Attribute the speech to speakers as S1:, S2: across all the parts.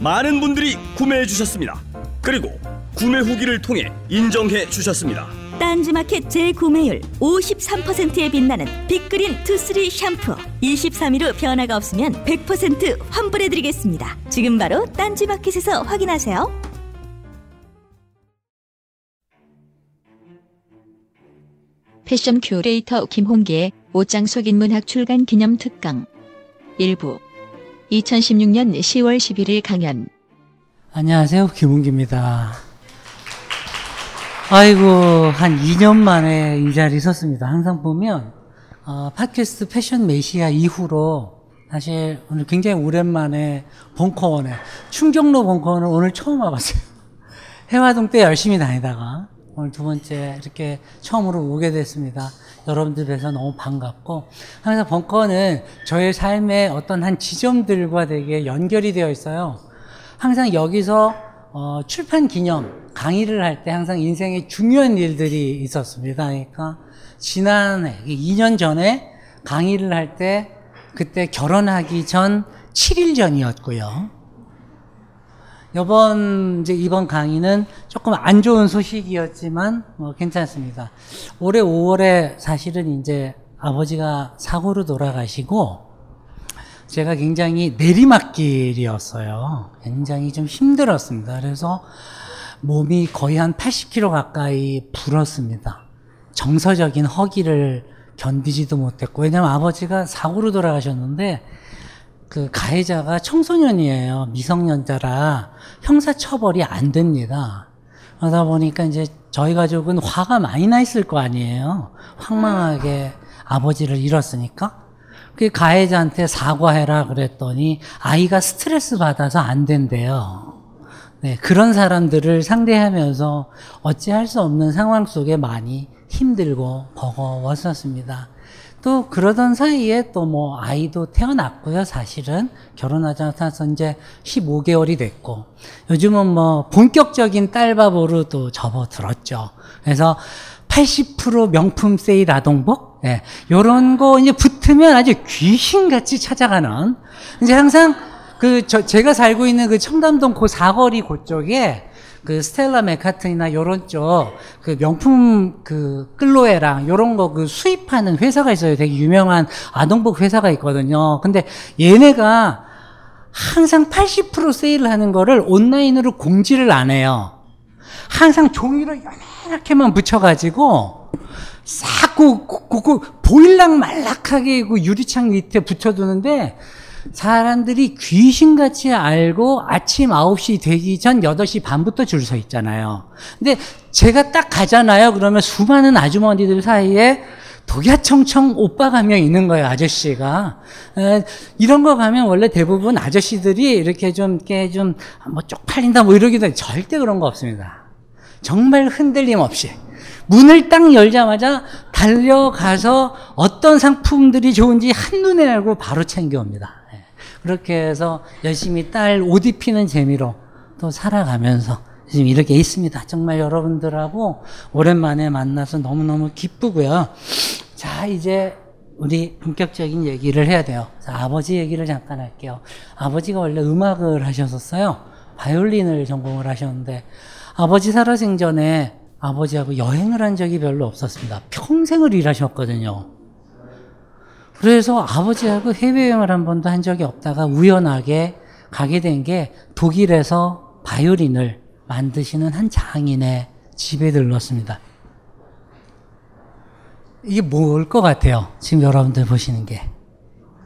S1: 많은 분들이 구매해 주셨습니다. 그리고 구매 후기를 통해 인정해 주셨습니다.
S2: 딴지마켓 재구매율 53%에 빛나는 빅그린 투쓰리 샴푸 23일 후 변화가 없으면 100% 환불해드리겠습니다. 지금 바로 딴지마켓에서 확인하세요.
S3: 패션 큐레이터 김홍기의 옷장 속 인문학 출간 기념 특강 일부 2016년 10월 11일 강연
S4: 안녕하세요. 김은기입니다. 아이고, 한 2년 만에 이 자리에 섰습니다. 항상 보면, 어, 팟캐스트 패션 메시아 이후로 사실 오늘 굉장히 오랜만에 벙커원에, 충정로 벙커원을 오늘 처음 와봤어요. 해화동 때 열심히 다니다가 오늘 두 번째 이렇게 처음으로 오게 됐습니다. 여러분들 뵈서 너무 반갑고 항상 벙커는 저의 삶의 어떤 한 지점들과 되게 연결이 되어 있어요. 항상 여기서 어, 출판 기념 강의를 할 때 항상 인생에 중요한 일들이 있었습니다. 그러니까 지난해 2년 전에 강의를 할 때 그때 결혼하기 전 7일 전이었고요. 이번 이제 이번 강의는 조금 안 좋은 소식이었지만 뭐 괜찮습니다. 올해 5월에 사실은 이제 아버지가 사고로 돌아가시고 제가 굉장히 내리막길이었어요. 굉장히 좀 힘들었습니다. 그래서 몸이 거의 한 80kg 가까이 불었습니다. 정서적인 허기를 견디지도 못했고 왜냐면 아버지가 사고로 돌아가셨는데 그 가해자가 청소년이에요. 미성년자라 형사 처벌이 안 됩니다. 그러다 보니까 이제 저희 가족은 화가 많이 나 있을 거 아니에요. 황망하게 아버지를 잃었으니까. 그 가해자한테 사과해라 그랬더니 아이가 스트레스 받아서 안 된대요. 네, 그런 사람들을 상대하면서 어찌할 수 없는 상황 속에 많이 힘들고 버거웠었습니다. 또 그러던 사이에 또 뭐 아이도 태어났고요. 사실은 않아서 이제 15개월이 됐고 요즘은 뭐 본격적인 딸바보로 또 접어들었죠. 그래서 80% 명품 세일 아동복 예, 요런 거 이제 붙으면 아주 귀신같이 찾아가는 이제 항상 그 저 제가 살고 있는 그 청담동 그 사거리 그쪽에 그 스텔라 메카튼이나 요런 쪽 그 명품 그 끌로에랑 요런 거 그 수입하는 회사가 있어요. 되게 유명한 아동복 회사가 있거든요. 근데 얘네가 항상 80% 세일을 하는 거를 온라인으로 공지를 안 해요. 항상 종이를 요렇게만 붙여가지고 싹그 그, 그, 보일락 말락하게 그 유리창 밑에 붙여두는데 사람들이 귀신같이 알고 아침 9시 되기 전 8시 반부터 줄 서 있잖아요. 근데 제가 딱 가잖아요. 그러면 수많은 아주머니들 사이에 독야청청 오빠가 한명 있는 거예요, 아저씨가. 에, 이런 거 가면 원래 대부분 아저씨들이 이렇게 좀, 이렇게 좀, 뭐 쪽팔린다 뭐 이러기도 절대 그런 거 없습니다. 정말 흔들림 없이. 문을 딱 열자마자 달려가서 어떤 상품들이 좋은지 한눈에 알고 바로 챙겨옵니다. 예. 그렇게 해서 열심히 딸 옷 입히는 재미로 또 살아가면서 지금 이렇게 있습니다. 정말 여러분들하고 오랜만에 만나서 너무너무 기쁘고요. 자, 이제 우리 본격적인 얘기를 해야 돼요. 자, 아버지 얘기를 잠깐 할게요. 아버지가 원래 음악을 하셨었어요. 바이올린을 전공을 하셨는데 아버지 살아생전에 아버지하고 여행을 한 적이 별로 없었습니다. 평생을 일하셨거든요. 그래서 아버지하고 해외여행을 한 번도 한 적이 없다가 우연하게 가게 된 게 독일에서 바이올린을 만드시는 한 장인의 집에 들렀습니다. 이게 뭘 것 같아요? 지금 여러분들 보시는 게.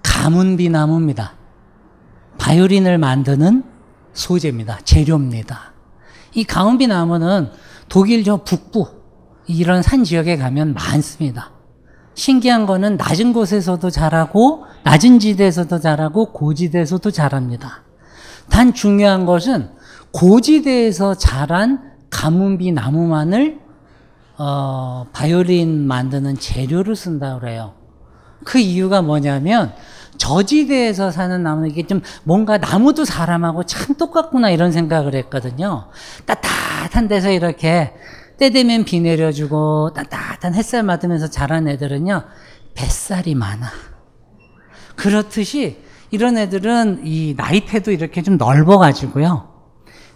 S4: 가문비나무입니다. 바이올린을 만드는 소재입니다. 재료입니다. 이 가문비나무는 독일 저 북부 이런 산 지역에 가면 많습니다. 신기한 거는 낮은 곳에서도 자라고 낮은 지대에서도 자라고 고지대에서도 자랍니다. 단 중요한 것은 고지대에서 자란 가뭄비 나무만을 어, 바이올린 만드는 재료로 쓴다 그래요. 그 이유가 뭐냐면 저지대에서 사는 나무는 이게 좀 뭔가 나무도 사람하고 참 똑같구나 이런 생각을 했거든요. 따뜻한 데서 이렇게 때 되면 비 내려주고 따뜻한 햇살 맞으면서 자란 애들은요 뱃살이 많아. 그렇듯이 이런 애들은 이 나이테도 이렇게 좀 넓어가지고요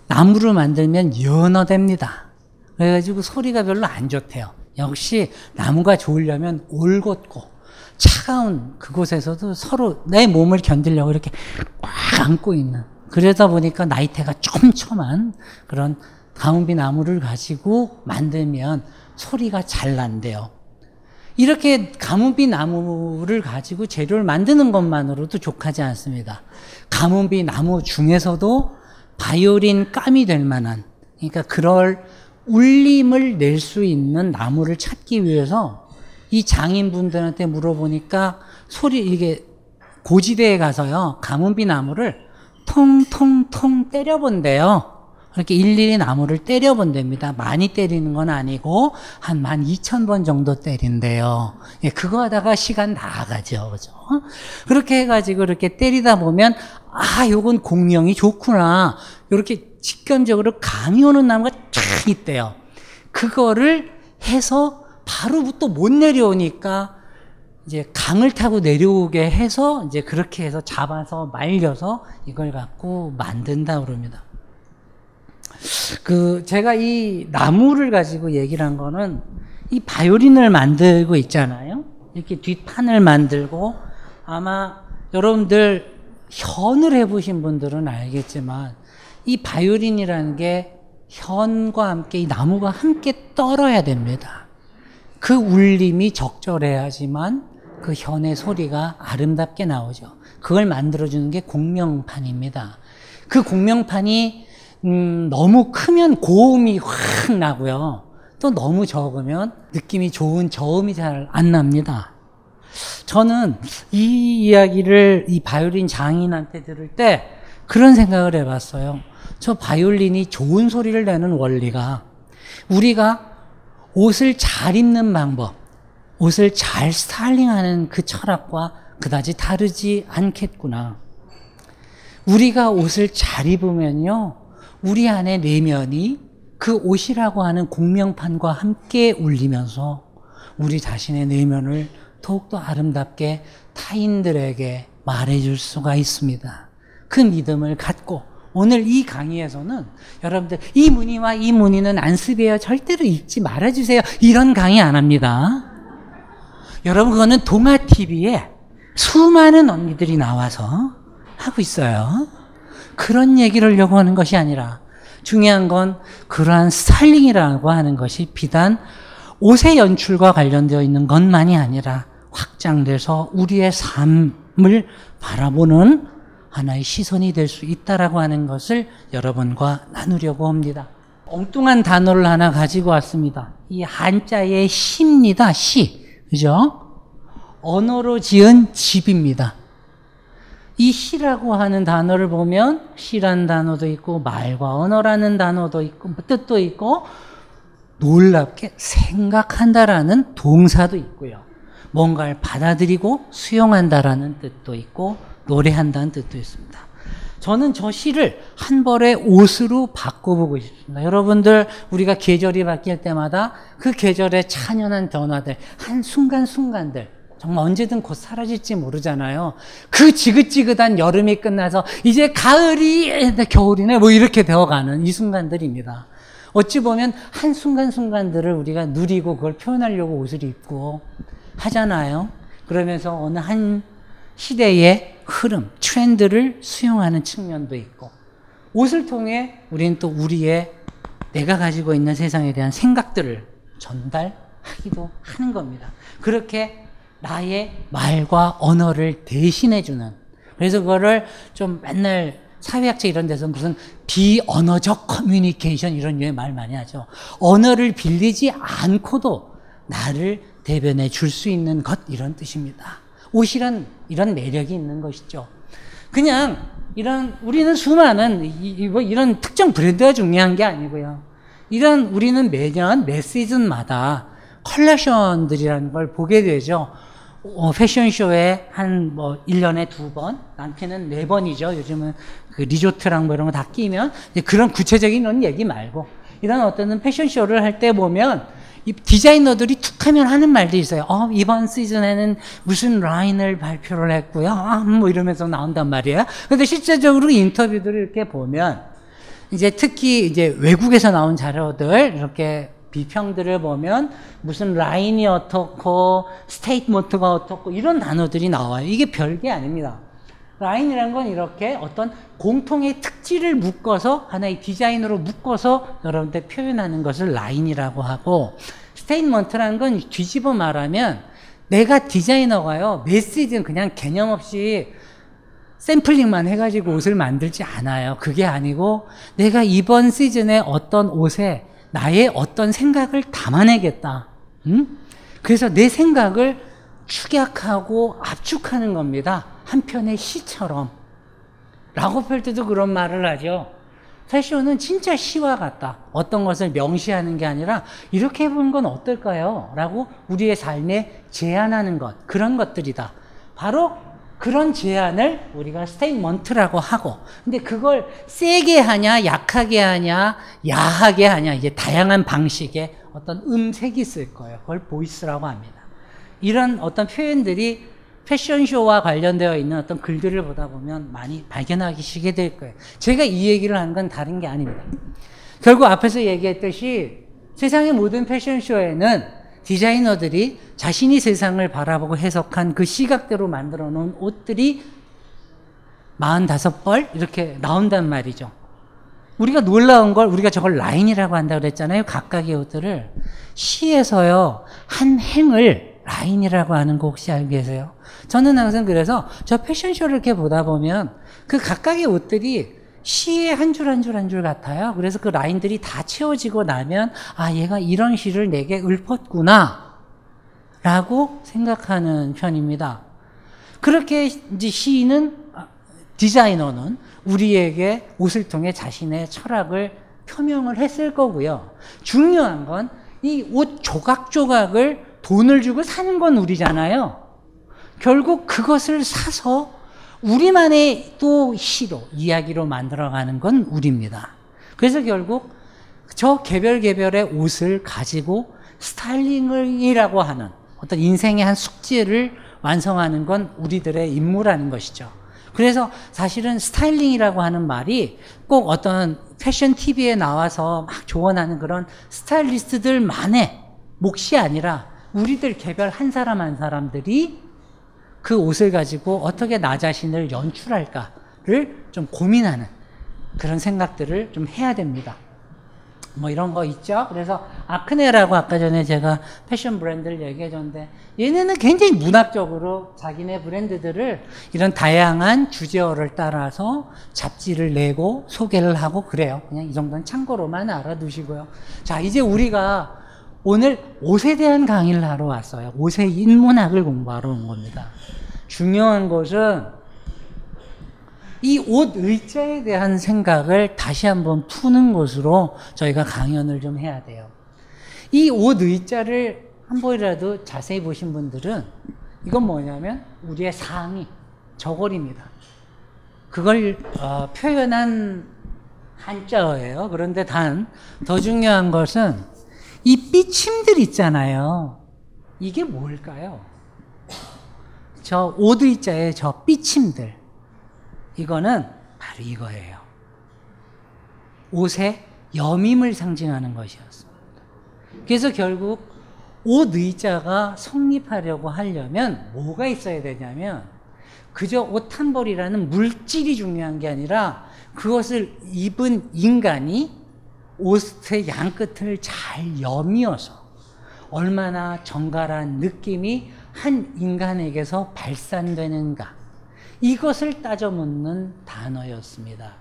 S4: 나무를 만들면 연어됩니다. 그래가지고 소리가 별로 안 좋대요. 역시 나무가 좋으려면 올곧고 차가운 그곳에서도 서로 내 몸을 견디려고 이렇게 꽉 안고 있는 그러다 보니까 나이테가 촘촘한 그런 가뭄비 나무를 가지고 만들면 소리가 잘 난대요. 이렇게 가뭄비 나무를 가지고 재료를 만드는 것만으로도 족하지 않습니다. 가뭄비 나무 중에서도 바이올린 깜이 될 만한 그러니까 그럴 울림을 낼 수 있는 나무를 찾기 위해서 이 장인분들한테 물어보니까 소리 이게 고지대에 가서요 가뭄비 나무를 통통통 때려본대요. 그렇게 일일이 나무를 때려본답니다. 많이 때리는 건 아니고 한 만 이천 번 정도 때린대요. 예, 그거 하다가 시간 나가죠. 그죠? 그렇게 해가지고 이렇게 때리다 보면 아, 요건 공명이 좋구나. 이렇게 직감적으로 감이 오는 나무가 쫙 있대요. 그거를 해서 바로부터 못 내려오니까 이제 강을 타고 내려오게 해서 이제 그렇게 해서 잡아서 말려서 이걸 갖고 만든다 그럽니다. 그 제가 이 나무를 가지고 얘기를 한 거는 이 바이올린을 만들고 있잖아요. 이렇게 뒷판을 만들고 아마 여러분들 현을 해보신 분들은 알겠지만 이 바이올린이라는 게 현과 함께 이 나무가 함께 떨어야 됩니다. 그 울림이 적절해야지만 그 현의 소리가 아름답게 나오죠. 그걸 만들어주는 게 공명판입니다. 그 공명판이 음, 너무 크면 고음이 확 나고요. 또 너무 적으면 느낌이 좋은 저음이 잘 안 납니다. 저는 이 이야기를 이 바이올린 장인한테 들을 때 그런 생각을 해봤어요. 저 바이올린이 좋은 소리를 내는 원리가 우리가 옷을 잘 입는 방법, 옷을 잘 스타일링하는 그 철학과 그다지 다르지 않겠구나. 우리가 옷을 잘 입으면요, 우리 안에 내면이 그 옷이라고 하는 공명판과 함께 울리면서 우리 자신의 내면을 더욱더 아름답게 타인들에게 말해줄 수가 있습니다. 그 믿음을 갖고 오늘 이 강의에서는 여러분들 이 무늬와 이 무늬는 안습이에요. 절대로 잊지 말아주세요. 이런 강의 안 합니다. 여러분 그거는 동아 TV에 수많은 언니들이 나와서 하고 있어요. 그런 얘기를 하려고 하는 것이 아니라 중요한 건 그러한 스타일링이라고 하는 것이 비단 옷의 연출과 관련되어 있는 것만이 아니라 확장돼서 우리의 삶을 바라보는 하나의 시선이 될 수 있다라고 하는 것을 여러분과 나누려고 합니다. 엉뚱한 단어를 하나 가지고 왔습니다. 이 한자의 시입니다. 시. 그죠? 언어로 지은 집입니다. 이 시라고 하는 단어를 보면 시란 단어도 있고 말과 언어라는 단어도 있고 뭐 뜻도 있고 놀랍게 생각한다라는 동사도 있고요. 뭔가를 받아들이고 수용한다라는 뜻도 있고 노래한다는 뜻도 있습니다. 저는 저 시를 한 벌의 옷으로 바꿔보고 싶습니다. 여러분들 우리가 계절이 바뀔 때마다 그 계절의 찬연한 변화들 한 순간순간들 정말 언제든 곧 사라질지 모르잖아요. 그 지긋지긋한 여름이 끝나서 이제 가을이 겨울이네 뭐 이렇게 되어가는 이 순간들입니다. 어찌 보면 한 순간순간들을 우리가 누리고 그걸 표현하려고 옷을 입고 하잖아요. 그러면서 어느 한 시대의 흐름, 트렌드를 수용하는 측면도 있고 옷을 통해 우리는 또 우리의 내가 가지고 있는 세상에 대한 생각들을 전달하기도 하는 겁니다. 그렇게 나의 말과 언어를 대신해주는. 그래서 그거를 좀 맨날 사회학자 이런 데서 무슨 비언어적 커뮤니케이션 이런 류의 말 많이 하죠. 언어를 빌리지 않고도 나를 대변해 줄 수 있는 것 이런 뜻입니다. 옷이란 이런 매력이 있는 것이죠. 그냥 이런 우리는 수많은 뭐 이런 특정 브랜드가 중요한 게 아니고요. 이런 우리는 매년 매 시즌마다 컬렉션들이라는 걸 보게 되죠. 어, 패션쇼에 한 뭐 1년에 두 번, 많게는 네 번이죠. 요즘은 그 리조트랑 뭐 이런 거 다 끼면 그런 구체적인 얘기 말고 이런 어떤 패션쇼를 할 때 보면 이 디자이너들이 툭 하면 하는 말도 있어요. 어, 이번 시즌에는 무슨 라인을 발표를 했고요. 아, 뭐 이러면서 나온단 말이에요. 근데 실제적으로 인터뷰들을 이렇게 보면 이제 특히 이제 외국에서 나온 자료들 이렇게 비평들을 보면 무슨 라인이 어떻고 statement가 어떻고 이런 단어들이 나와요. 이게 별게 아닙니다. 라인이란 건 이렇게 어떤 공통의 특질을 묶어서 하나의 디자인으로 묶어서 여러분들 표현하는 것을 라인이라고 하고 statement라는 건 뒤집어 말하면 내가 디자이너가요 메시지는 그냥 개념 없이 샘플링만 해가지고 옷을 만들지 않아요. 그게 아니고 내가 이번 시즌에 어떤 옷에 나의 어떤 생각을 담아내겠다. 음? 그래서 내 생각을 축약하고 압축하는 겁니다. 한편의 시처럼. 라거펠트도 그런 말을 하죠. 패션은 진짜 시와 같다. 어떤 것을 명시하는 게 아니라 이렇게 해보는 건 어떨까요? 라고 우리의 삶에 제안하는 것. 그런 것들이다. 바로 그런 제안을 우리가 statement라고 하고 근데 그걸 세게 하냐 약하게 하냐 야하게 하냐 이제 다양한 방식의 어떤 음색이 있을 거예요. 그걸 voice라고 합니다. 이런 어떤 표현들이 패션쇼와 관련되어 있는 어떤 글들을 보다 보면 많이 발견하시게 될 거예요. 제가 이 얘기를 하는 건 다른 게 아닙니다. 결국 앞에서 얘기했듯이 세상의 모든 패션쇼에는 디자이너들이 자신이 세상을 바라보고 해석한 그 시각대로 만들어 놓은 옷들이 45벌 이렇게 나온단 말이죠. 우리가 놀라운 걸 우리가 저걸 라인이라고 한다고 그랬잖아요. 각각의 옷들을 시에서요. 한 행을 라인이라고 하는 거 혹시 알고 계세요? 저는 항상 그래서 저 패션쇼를 이렇게 보다 보면 그 각각의 옷들이 시의 한 줄 한 줄 한 줄 같아요. 그래서 그 라인들이 다 채워지고 나면 아 얘가 이런 시를 내게 읊었구나 라고 생각하는 편입니다. 그렇게 이제 시인은 디자이너는 우리에게 옷을 통해 자신의 철학을 표명을 했을 거고요. 중요한 건 이 옷 조각조각을 돈을 주고 사는 건 우리잖아요. 결국 그것을 사서 우리만의 또 시로, 이야기로 만들어가는 건 우리입니다. 그래서 결국 저 개별 개별의 옷을 가지고 스타일링이라고 하는 어떤 인생의 한 숙제를 완성하는 건 우리들의 임무라는 것이죠. 그래서 사실은 스타일링이라고 하는 말이 꼭 어떤 패션 TV에 나와서 막 조언하는 그런 스타일리스트들만의 몫이 아니라 우리들 개별 한 사람 한 사람들이 그 옷을 가지고 어떻게 나 자신을 연출할까를 좀 고민하는 그런 생각들을 좀 해야 됩니다. 뭐 이런 거 있죠. 그래서 아크네라고 아까 전에 제가 패션 브랜드를 얘기해 줬는데 얘네는 굉장히 문학적으로 자기네 브랜드들을 이런 다양한 주제어를 따라서 잡지를 내고 소개를 하고 그래요. 그냥 이 정도는 참고로만 알아두시고요. 자, 이제 우리가 오늘 옷에 대한 강의를 하러 왔어요. 옷의 인문학을 공부하러 온 겁니다. 중요한 것은 이 옷 의자에 대한 생각을 다시 한번 푸는 것으로 저희가 강연을 좀 해야 돼요. 이 옷 의자를 한 번이라도 자세히 보신 분들은 이건 뭐냐면 우리의 상의, 저고리입니다. 그걸 어, 표현한 한자어예요. 그런데 단 더 중요한 것은 이 삐침들 있잖아요. 이게 뭘까요? 저옷 의자의 저 삐침들. 이거는 바로 이거예요. 옷의 여밈을 상징하는 것이었습니다. 그래서 결국 옷 의자가 성립하려고 하려면 뭐가 있어야 되냐면 그저 옷 한 벌이라는 물질이 중요한 게 아니라 그것을 입은 인간이 옷의 양끝을 잘 여미어서 얼마나 정갈한 느낌이 한 인간에게서 발산되는가 이것을 따져 묻는 단어였습니다.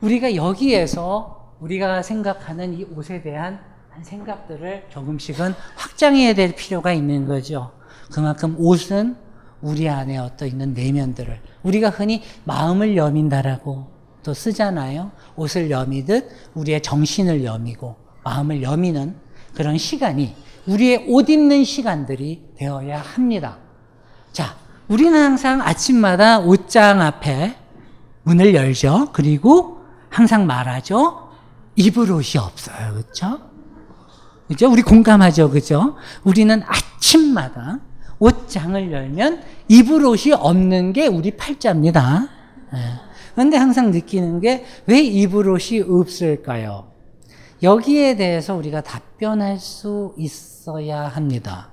S4: 우리가 여기에서 우리가 생각하는 이 옷에 대한 생각들을 조금씩은 확장해야 될 필요가 있는 거죠. 그만큼 옷은 우리 안에 어떤 있는 내면들을 우리가 흔히 마음을 여민다라고 또 쓰잖아요. 옷을 여미듯 우리의 정신을 여미고 마음을 여미는 그런 시간이 우리의 옷 입는 시간들이 되어야 합니다. 자, 우리는 항상 아침마다 옷장 앞에 문을 열죠. 그리고 항상 말하죠. 입을 옷이 없어요. 그렇죠? 그죠? 우리 공감하죠. 그죠? 우리는 아침마다 옷장을 열면 입을 옷이 없는 게 우리 팔자입니다. 그런데 항상 느끼는 게 왜 입을 옷이 없을까요? 여기에 대해서 우리가 답변할 수 있어야 합니다.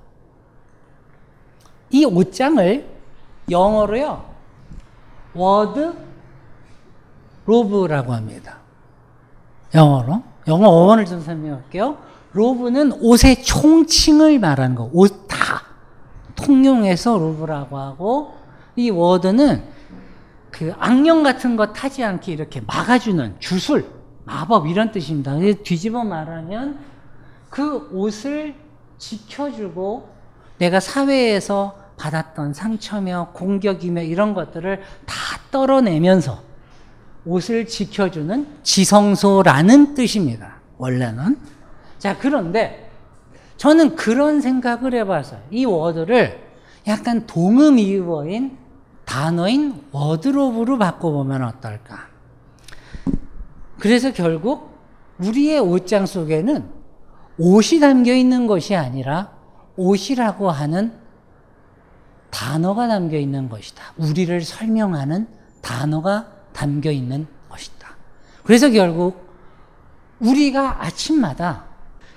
S4: 이 옷장을 영어로요, wardrobe라고 합니다. 영어로. 영어 어원을 좀 설명할게요. 로브는 옷의 총칭을 말하는 거. 옷 다. 통용해서 로브라고 하고, 이 워드는 그 악령 같은 거 타지 않게 이렇게 막아주는 주술, 마법 이런 뜻입니다. 뒤집어 말하면 그 옷을 지켜주고 내가 사회에서 받았던 상처며 공격이며 이런 것들을 다 떨어내면서 옷을 지켜주는 지성소라는 뜻입니다. 원래는. 자, 그런데 저는 그런 생각을 해봤어요. 이 워드를 약간 동음 이어인 단어인 워드로브로 바꿔보면 어떨까? 그래서 결국 우리의 옷장 속에는 옷이 담겨 있는 것이 아니라 옷이라고 하는 단어가 담겨 있는 것이다. 우리를 설명하는 단어가 담겨 있는 것이다. 그래서 결국 우리가 아침마다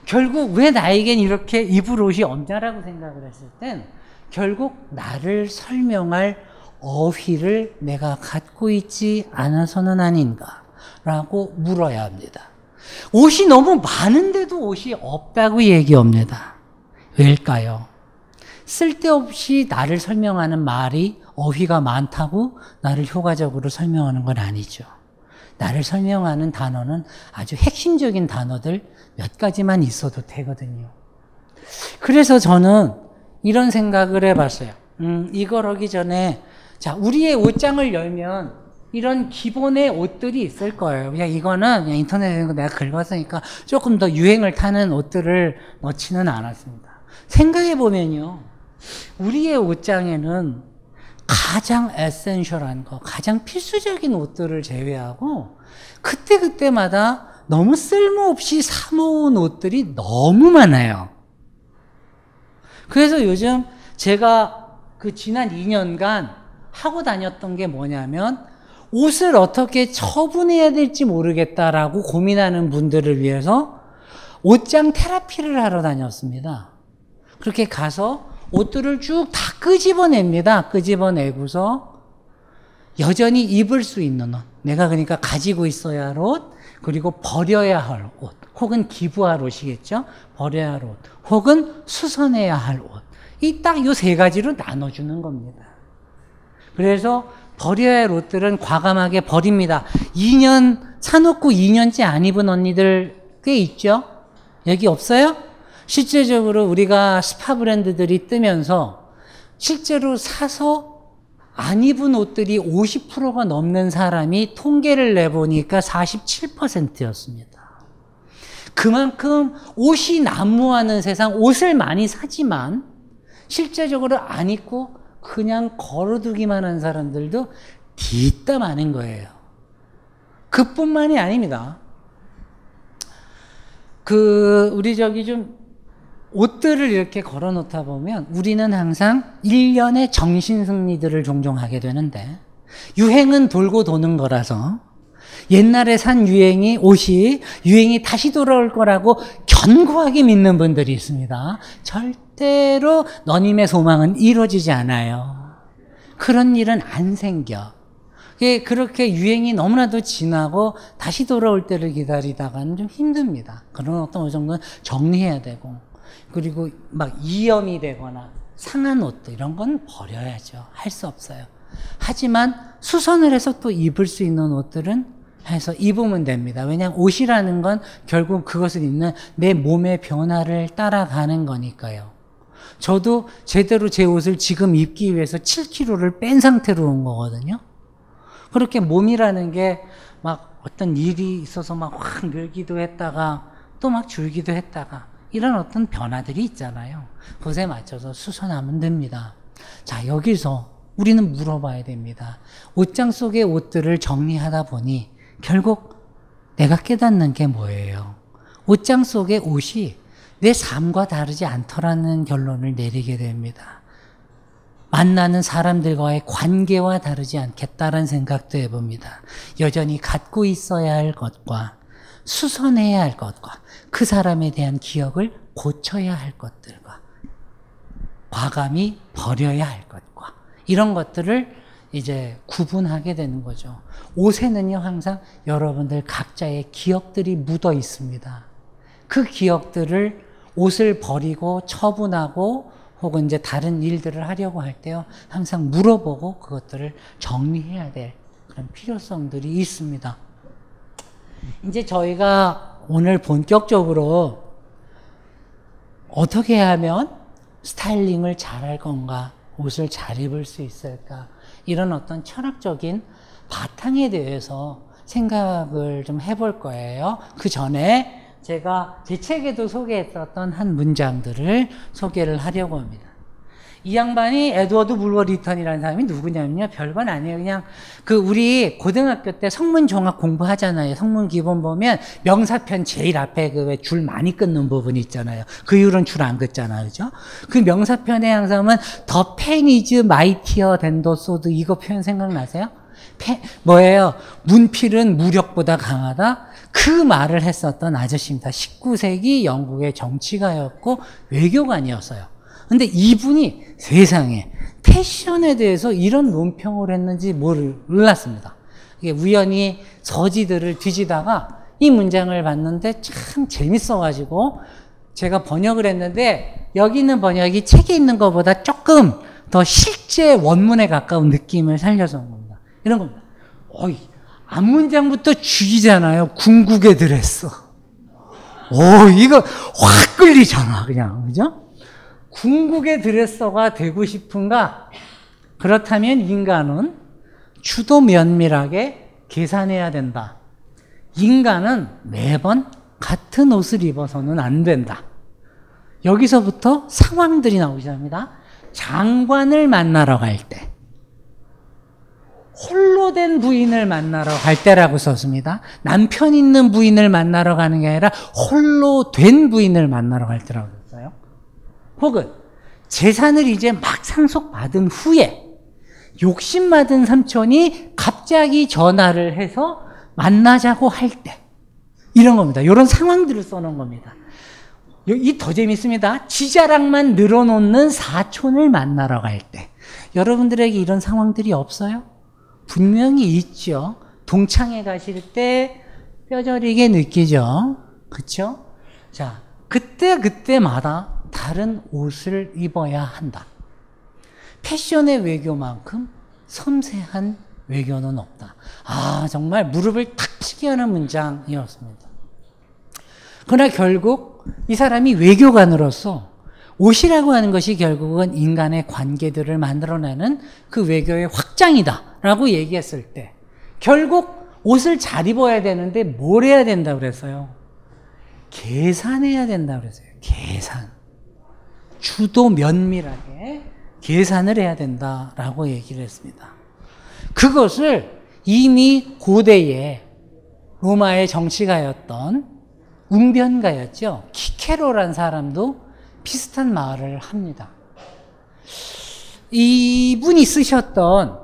S4: 결국 왜 나에겐 이렇게 입을 옷이 없냐라고 생각을 했을 땐 결국 나를 설명할 어휘를 내가 갖고 있지 않아서는 아닌가라고 물어야 합니다. 옷이 너무 많은데도 옷이 없다고 얘기합니다. 왜일까요? 쓸데없이 나를 설명하는 말이 어휘가 많다고 나를 효과적으로 설명하는 건 아니죠. 나를 설명하는 단어는 아주 핵심적인 단어들 몇 가지만 있어도 되거든요. 그래서 저는 이런 생각을 해봤어요. 음, 이걸 하기 전에, 자, 우리의 옷장을 열면 이런 기본의 옷들이 있을 거예요. 그냥 이거는 그냥 인터넷에서 내가 긁었으니까 조금 더 유행을 타는 옷들을 넣지는 않았습니다. 생각해 보면요. 우리의 옷장에는 가장 에센셜한 거, 가장 필수적인 옷들을 제외하고 그때그때마다 너무 쓸모없이 사모은 옷들이 너무 많아요. 그래서 요즘 제가 그 지난 2년간 하고 다녔던 게 뭐냐면 옷을 어떻게 처분해야 될지 모르겠다라고 고민하는 분들을 위해서 옷장 테라피를 하러 다녔습니다. 그렇게 가서 옷들을 쭉 다 끄집어냅니다. 끄집어내고서 여전히 입을 수 있는 옷. 내가 그러니까 가지고 있어야 할 옷, 그리고 버려야 할 옷, 혹은 기부할 옷이겠죠? 버려야 할 옷, 혹은 수선해야 할 옷. 이 딱 요 세 가지로 나눠주는 겁니다. 그래서 버려야 할 옷들은 과감하게 버립니다. 2년, 사놓고 2년째 안 입은 언니들 꽤 있죠? 여기 없어요? 실제적으로 우리가 스파 브랜드들이 뜨면서 실제로 사서 안 입은 옷들이 50%가 넘는 사람이 통계를 내보니까 47%였습니다. 그만큼 옷이 난무하는 세상, 옷을 많이 사지만 실제적으로 안 입고 그냥 걸어두기만 한 사람들도 뒤따 많은 거예요. 그뿐만이 아닙니다. 그, 우리 저기 좀 옷들을 이렇게 걸어 놓다 보면 우리는 항상 일련의 정신 승리들을 종종 하게 되는데 유행은 돌고 도는 거라서 옛날에 산 유행이 옷이 유행이 다시 돌아올 거라고 견고하게 믿는 분들이 있습니다. 절대 로 너님의 소망은 이루어지지 않아요. 그런 일은 안 생겨. 그렇게 유행이 너무나도 지나고 다시 돌아올 때를 기다리다가는 좀 힘듭니다. 그런 어떤 정도는 정리해야 되고. 그리고 막 이염이 되거나 상한 옷도 이런 건 버려야죠. 할 수 없어요. 하지만 수선을 해서 또 입을 수 있는 옷들은 해서 입으면 됩니다. 왜냐하면 옷이라는 건 결국 그것을 입는 내 몸의 변화를 따라가는 거니까요. 저도 제대로 제 옷을 지금 입기 위해서 7kg를 뺀 상태로 온 거거든요. 그렇게 몸이라는 게 막 어떤 일이 있어서 막 확 늘기도 했다가 또 막 줄기도 했다가 이런 어떤 변화들이 있잖아요. 그것에 맞춰서 수선하면 됩니다. 자, 여기서 우리는 물어봐야 됩니다. 옷장 속의 옷들을 정리하다 보니 결국 내가 깨닫는 게 뭐예요? 옷장 속의 옷이 내 삶과 다르지 않더라는 결론을 내리게 됩니다. 만나는 사람들과의 관계와 다르지 않겠다라는 생각도 해봅니다. 여전히 갖고 있어야 할 것과 수선해야 할 것과 그 사람에 대한 기억을 고쳐야 할 것들과 과감히 버려야 할 것과 이런 것들을 이제 구분하게 되는 거죠. 옷에는요, 항상 여러분들 각자의 기억들이 묻어 있습니다. 그 기억들을 옷을 버리고 처분하고 혹은 이제 다른 일들을 하려고 할 때요, 항상 물어보고 그것들을 정리해야 될 그런 필요성들이 있습니다. 이제 저희가 오늘 본격적으로 어떻게 하면 스타일링을 잘 할 건가, 옷을 잘 입을 수 있을까, 이런 어떤 철학적인 바탕에 대해서 생각을 좀 해볼 거예요. 그 전에 제가 제 책에도 소개했었던 한 문장들을 소개를 하려고 합니다. 이 양반이 에드워드 불워 리턴이라는 사람이 누구냐면요. 별건 아니에요. 그냥 그 우리 고등학교 때 성문 종합 공부하잖아요. 성문 기본 보면 명사편 제일 앞에 그 줄 많이 끊는 부분이 있잖아요. 그 이후로는 줄 안 긋잖아요. 그죠? 그 명사편에 항상 하면 The pen is mightier than the sword 이거 표현 생각나세요? 페, 뭐예요? 문필은 무력보다 강하다? 그 말을 했었던 아저씨입니다. 19세기 영국의 정치가였고 외교관이었어요. 근데 이분이 세상에 패션에 대해서 이런 논평을 했는지 몰랐습니다. 이게 우연히 서지들을 뒤지다가 이 문장을 봤는데 참 재밌어가지고 제가 번역을 했는데 여기 있는 번역이 책에 있는 것보다 조금 더 실제 원문에 가까운 느낌을 살려서 온 겁니다. 이런 겁니다. 어이, 앞문장부터 죽이잖아요. 궁극의 드레스. 오, 이거 확 끌리잖아, 그냥. 그죠? 궁극의 드레서가 되고 싶은가? 그렇다면 인간은 추도 면밀하게 계산해야 된다. 인간은 매번 같은 옷을 입어서는 안 된다. 여기서부터 상황들이 나오기 시작합니다. 장관을 만나러 갈 때, 홀로 된 부인을 만나러 갈 때라고 썼습니다. 남편 있는 부인을 만나러 가는 게 아니라 홀로 된 부인을 만나러 갈 때라고 썼어요. 혹은 재산을 이제 막 상속받은 후에 욕심받은 삼촌이 갑자기 전화를 해서 만나자고 할 때. 이런 겁니다. 이런 상황들을 써놓은 겁니다. 이 더 재밌습니다. 지자랑만 늘어놓는 사촌을 만나러 갈 때. 여러분들에게 이런 상황들이 없어요? 분명히 있죠. 동창회 가실 때 뼈저리게 느끼죠. 그쵸? 자, 그때 그때마다 다른 옷을 입어야 한다. 패션의 외교만큼 섬세한 외교는 없다. 아, 정말 무릎을 탁 치게 하는 문장이었습니다. 그러나 결국 이 사람이 외교관으로서 옷이라고 하는 것이 결국은 인간의 관계들을 만들어내는 그 외교의 확장이다라고 얘기했을 때 결국 옷을 잘 입어야 되는데 뭘 해야 된다 그랬어요? 계산해야 된다 그랬어요. 계산. 주도 면밀하게 계산을 해야 된다라고 얘기를 했습니다. 그것을 이미 고대의 로마의 정치가였던 웅변가였죠. 키케로란 사람도 비슷한 말을 합니다. 이분이 쓰셨던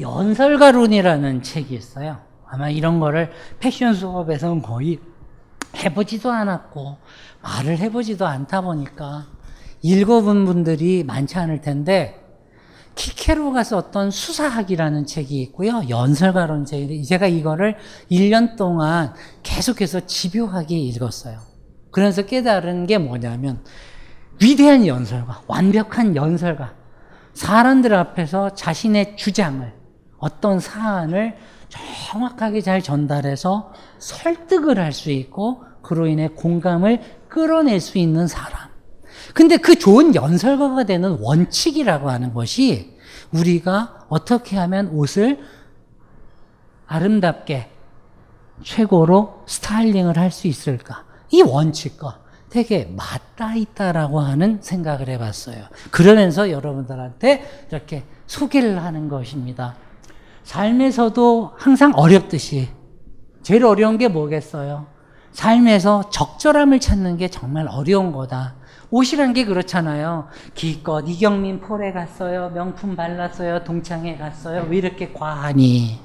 S4: 연설가론이라는 책이 있어요. 아마 이런 거를 패션 수업에서는 거의 해보지도 않았고 말을 해보지도 않다 보니까 읽어본 분들이 많지 않을 텐데 키케로가 썼던 수사학이라는 책이 있고요. 연설가론 책이 제가 이거를 1년 동안 계속해서 집요하게 읽었어요. 그래서 깨달은 게 뭐냐면 위대한 연설가, 완벽한 연설가, 사람들 앞에서 자신의 주장을 어떤 사안을 정확하게 잘 전달해서 설득을 할 수 있고 그로 인해 공감을 끌어낼 수 있는 사람. 근데 그 좋은 연설가가 되는 원칙이라고 하는 것이 우리가 어떻게 하면 옷을 아름답게 최고로 스타일링을 할 수 있을까? 이 원칙과 되게 맞닿아 있다라고 하는 생각을 해봤어요. 그러면서 여러분들한테 이렇게 소개를 하는 것입니다. 삶에서도 항상 어렵듯이 제일 어려운 게 뭐겠어요? 삶에서 적절함을 찾는 게 정말 어려운 거다. 옷이란 게 그렇잖아요. 기껏 이경민 폴에 갔어요. 명품 발랐어요. 동창회 갔어요. 왜 이렇게 과하니?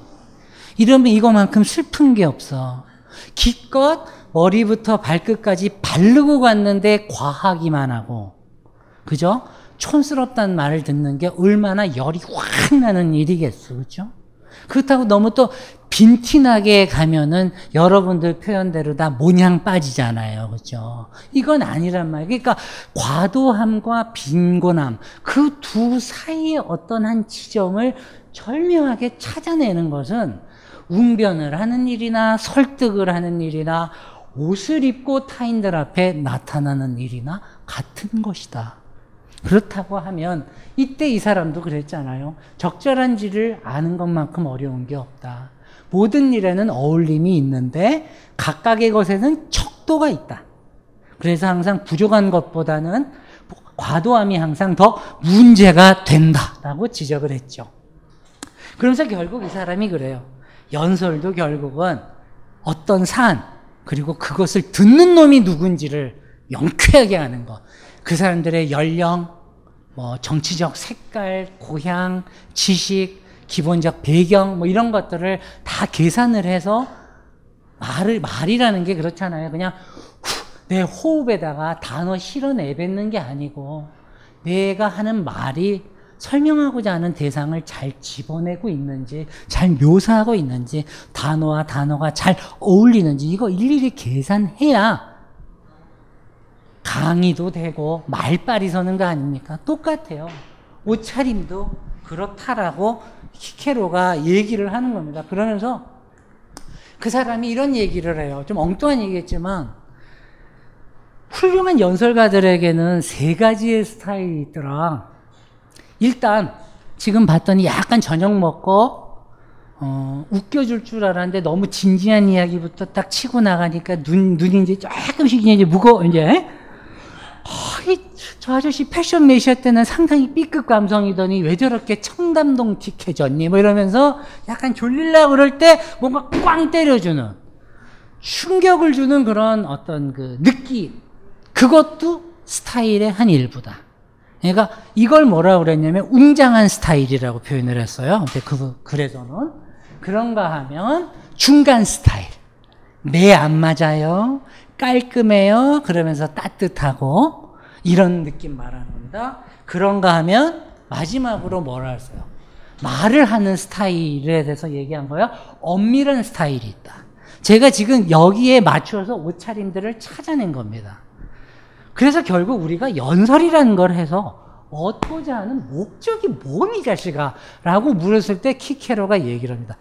S4: 이러면 이거만큼 슬픈 게 없어. 기껏 머리부터 발끝까지 바르고 갔는데 과하기만 하고. 그죠? 촌스럽다는 말을 듣는 게 얼마나 열이 확 나는 일이겠어. 그죠? 그렇다고 너무 또 빈티나게 가면은 여러분들 표현대로 다 모냥 빠지잖아요. 그죠? 이건 아니란 말이에요. 그러니까 과도함과 빈곤함, 그 두 사이의 어떤 한 지점을 절묘하게 찾아내는 것은 웅변을 하는 일이나 설득을 하는 일이나 옷을 입고 타인들 앞에 나타나는 일이나 같은 것이다. 그렇다고 하면 이때 이 사람도 그랬잖아요. 적절한 지를 아는 것만큼 어려운 게 없다. 모든 일에는 어울림이 있는데 각각의 것에는 척도가 있다. 그래서 항상 부족한 것보다는 과도함이 항상 더 문제가 된다라고 지적을 했죠. 그러면서 결국 이 사람이 그래요. 연설도 결국은 어떤 산, 그리고 그것을 듣는 놈이 누군지를 명쾌하게 하는 것. 그 사람들의 연령, 뭐 정치적 색깔, 고향, 지식, 기본적 배경 뭐 이런 것들을 다 계산을 해서 말을 말이라는 게 그렇잖아요. 그냥 후, 내 호흡에다가 단어 실어 내뱉는 게 아니고 내가 하는 말이 설명하고자 하는 대상을 잘 집어내고 있는지, 잘 묘사하고 있는지, 단어와 단어가 잘 어울리는지, 이거 일일이 계산해야 강의도 되고 말빨이 서는 거 아닙니까? 똑같아요. 옷차림도 그렇다라고 키케로가 얘기를 하는 겁니다. 그러면서 그 사람이 이런 얘기를 해요. 좀 엉뚱한 얘기겠지만, 훌륭한 연설가들에게는 세 가지의 스타일이 있더라. 일단 지금 봤더니 약간 저녁 먹고 어, 웃겨줄 줄 알았는데 너무 진지한 이야기부터 딱 치고 나가니까 눈 눈이 이제 조금씩 이제 무거 이제 어, 이, 저 아저씨 패션 메시아 때는 상당히 B급 감성이더니 왜 저렇게 청담동 틱해졌니? 뭐 이러면서 약간 졸릴라 그럴 때 뭔가 꽝 때려주는 충격을 주는 그런 어떤 그 느낌 그것도 스타일의 한 일부다. 그러니까 이걸 뭐라 그랬냐면 웅장한 스타일이라고 표현을 했어요. 근데 그 그래서는 그런가 하면 중간 스타일. 매안 맞아요. 깔끔해요. 그러면서 따뜻하고 이런 느낌 말하는 겁니다. 그런가 하면 마지막으로 뭐라 했어요? 말을 하는 스타일에 대해서 얘기한 거예요. 엄밀한 스타일이 있다. 제가 지금 여기에 맞춰서 옷차림들을 찾아낸 겁니다. 그래서 결국 우리가 연설이라는 걸 해서 얻고자 하는 목적이 뭐니 자식아? 라고 물었을 때 키케로가 얘기를 합니다.